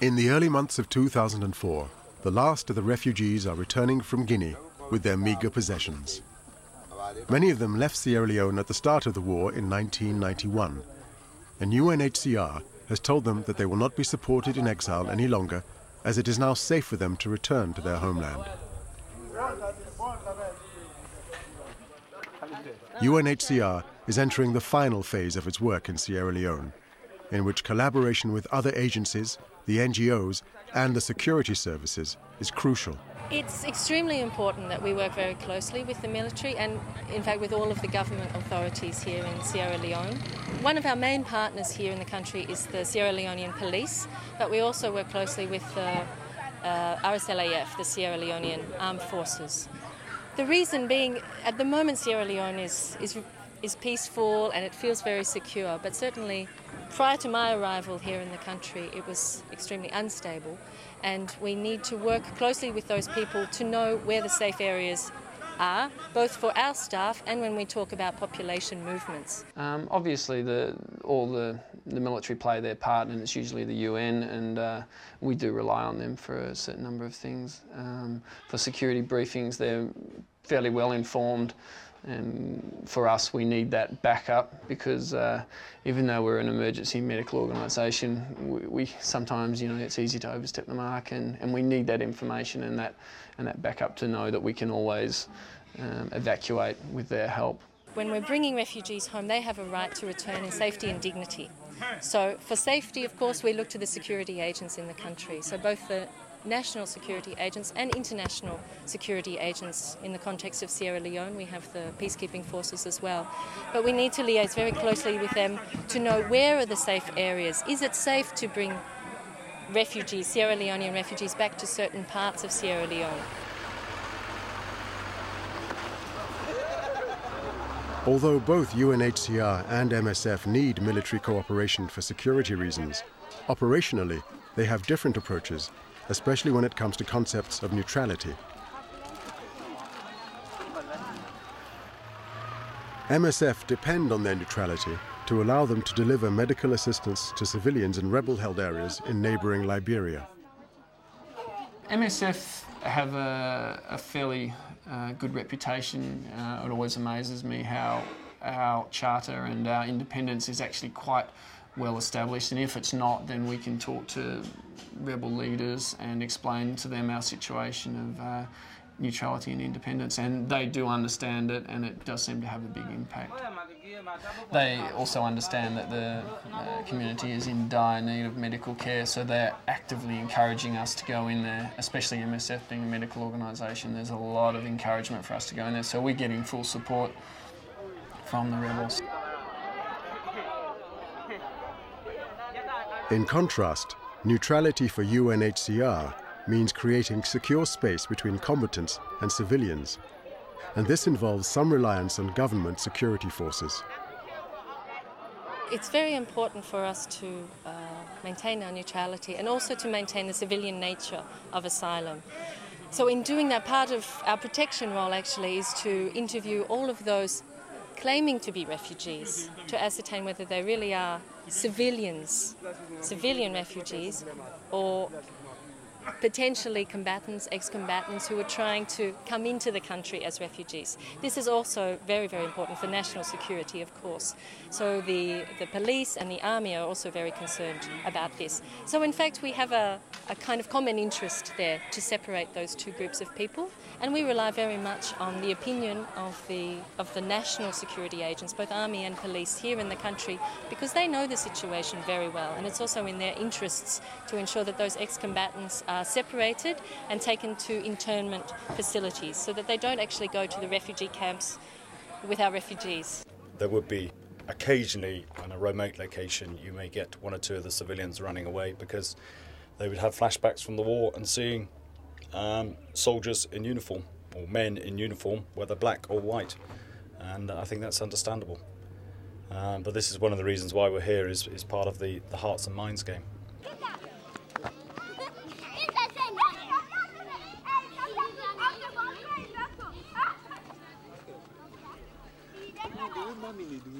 In the early months of 2004, the last of the refugees are returning from Guinea with their meager possessions. Many of them left Sierra Leone at the start of the war in 1991, and UNHCR has told them that they will not be supported in exile any longer as it is now safe for them to return to their homeland. UNHCR is entering the final phase of its work in Sierra Leone, in which collaboration with other agencies, the NGOs, and the security services is crucial. It's extremely important that we work very closely with the military and, in fact, with all of the government authorities here in Sierra Leone. One of our main partners here in the country is the Sierra Leonean Police, but we also work closely with the uh, RSLAF, the Sierra Leonean Armed Forces. The reason being, at the moment, Sierra Leone is, is, is peaceful and it feels very secure, but certainly prior to my arrival here in the country, it was extremely unstable and we need to work closely with those people to know where the safe areas are, both for our staff and when we talk about population movements. Um, obviously, the, all the, the military play their part, and it's usually the UN, and uh, we do rely on them for a certain number of things. Um, for security briefings, they're fairly well informed. And for us, we need that backup because uh, even though we're an emergency medical organisation, we, we, sometimes, you know, it's easy to overstep the mark, and, and we need that information and that and that backup to know that we can always um, evacuate with their help. When we're bringing refugees home, they have a right to return in safety and dignity. So, for safety, of course, we look to the security agents in the country. So, both the national security agents and international security agents in the context of Sierra Leone. We have the peacekeeping forces as well. But we need to liaise very closely with them to know where are the safe areas. Is it safe to bring refugees, Sierra Leonean refugees, back to certain parts of Sierra Leone? Although both UNHCR and MSF need military cooperation for security reasons, operationally they have different approaches especially when it comes to concepts of neutrality. MSF depend on their neutrality to allow them to deliver medical assistance to civilians in rebel-held areas in neighboring Liberia. MSF have a, a fairly uh, good reputation. Uh, it always amazes me how our charter and our independence is actually quite well established, and if it's not, then we can talk to rebel leaders and explain to them our situation of uh, neutrality and independence, and they do understand it, and it does seem to have a big impact. They also understand that the uh, community is in dire need of medical care, so they're actively encouraging us to go in there, especially MSF being a medical organisation. There's a lot of encouragement for us to go in there, so we're getting full support from the rebels. In contrast, neutrality for UNHCR means creating secure space between combatants and civilians, and this involves some reliance on government security forces. It's very important for us to uh, maintain our neutrality and also to maintain the civilian nature of asylum. So, in doing that, part of our protection role actually is to interview all of those claiming to be refugees to ascertain whether they really are civilians, civilian refugees, or potentially combatants, ex-combatants who are trying to come into the country as refugees. This is also very, very important for national security, of course. So the, the police and the army are also very concerned about this. So in fact, we have a, a kind of common interest there to separate those two groups of people, and we rely very much on the opinion of the of the national security agents, both army and police here in the country, because they know the situation very well, and it's also in their interests to ensure that those ex-combatants are separated and taken to internment facilities so that they don't actually go to the refugee camps with our refugees. There would be occasionally on a remote location you may get one or two of the civilians running away because they would have flashbacks from the war and seeing um, soldiers in uniform or men in uniform, whether black or white, and I think that's understandable. Um, but this is one of the reasons why we're here is, is part of the, the hearts and minds game.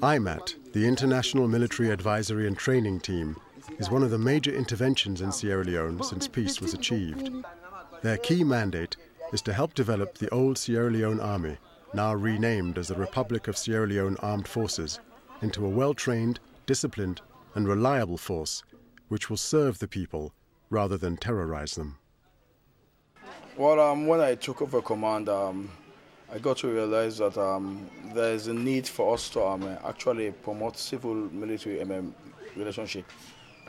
IMATT, the International Military Advisory and Training Team, is one of the major interventions in Sierra Leone since peace was achieved. Their key mandate is to help develop the old Sierra Leone Army, now renamed as the Republic of Sierra Leone Armed Forces, into a well trained, disciplined, and reliable force which will serve the people rather than terrorize them. Well, um, when I took over command, um, I got to realize that um, there is a need for us to um, actually promote civil-military um, relationship.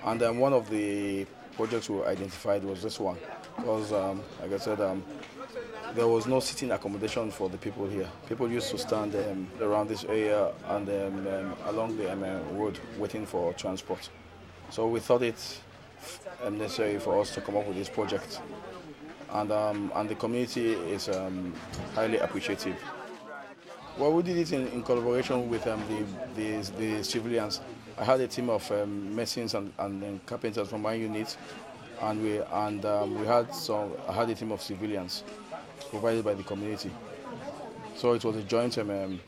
And um, one of the projects we identified was this one. Because, um, like I said, um, there was no sitting accommodation for the people here. People used to stand um, around this area and um, um, along the road waiting for transport. So we thought it necessary for us to come up with this project. And, and the community is highly appreciative. Well, we did it in, in collaboration with the, the, the, civilians. I had a team of um, and, and, carpenters from my unit, and we and um, we had some. I had a team of civilians provided by the community. So it was a joint um, um,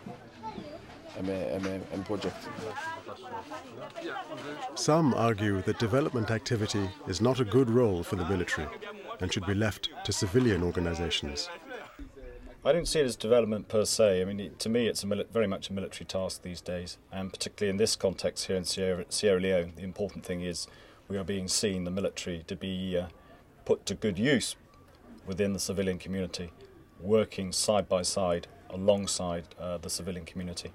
um, project. Some argue that development activity is not a good role for the military and should be left to civilian organizations. I don't see it as development per se. I mean, to me, it's mili- very much a military task these days, and particularly in this context here in Sierra, Sierra Leone, the important thing is we are being seen, the military, to be uh, put to good use within the civilian community, working side by side alongside uh, the civilian community.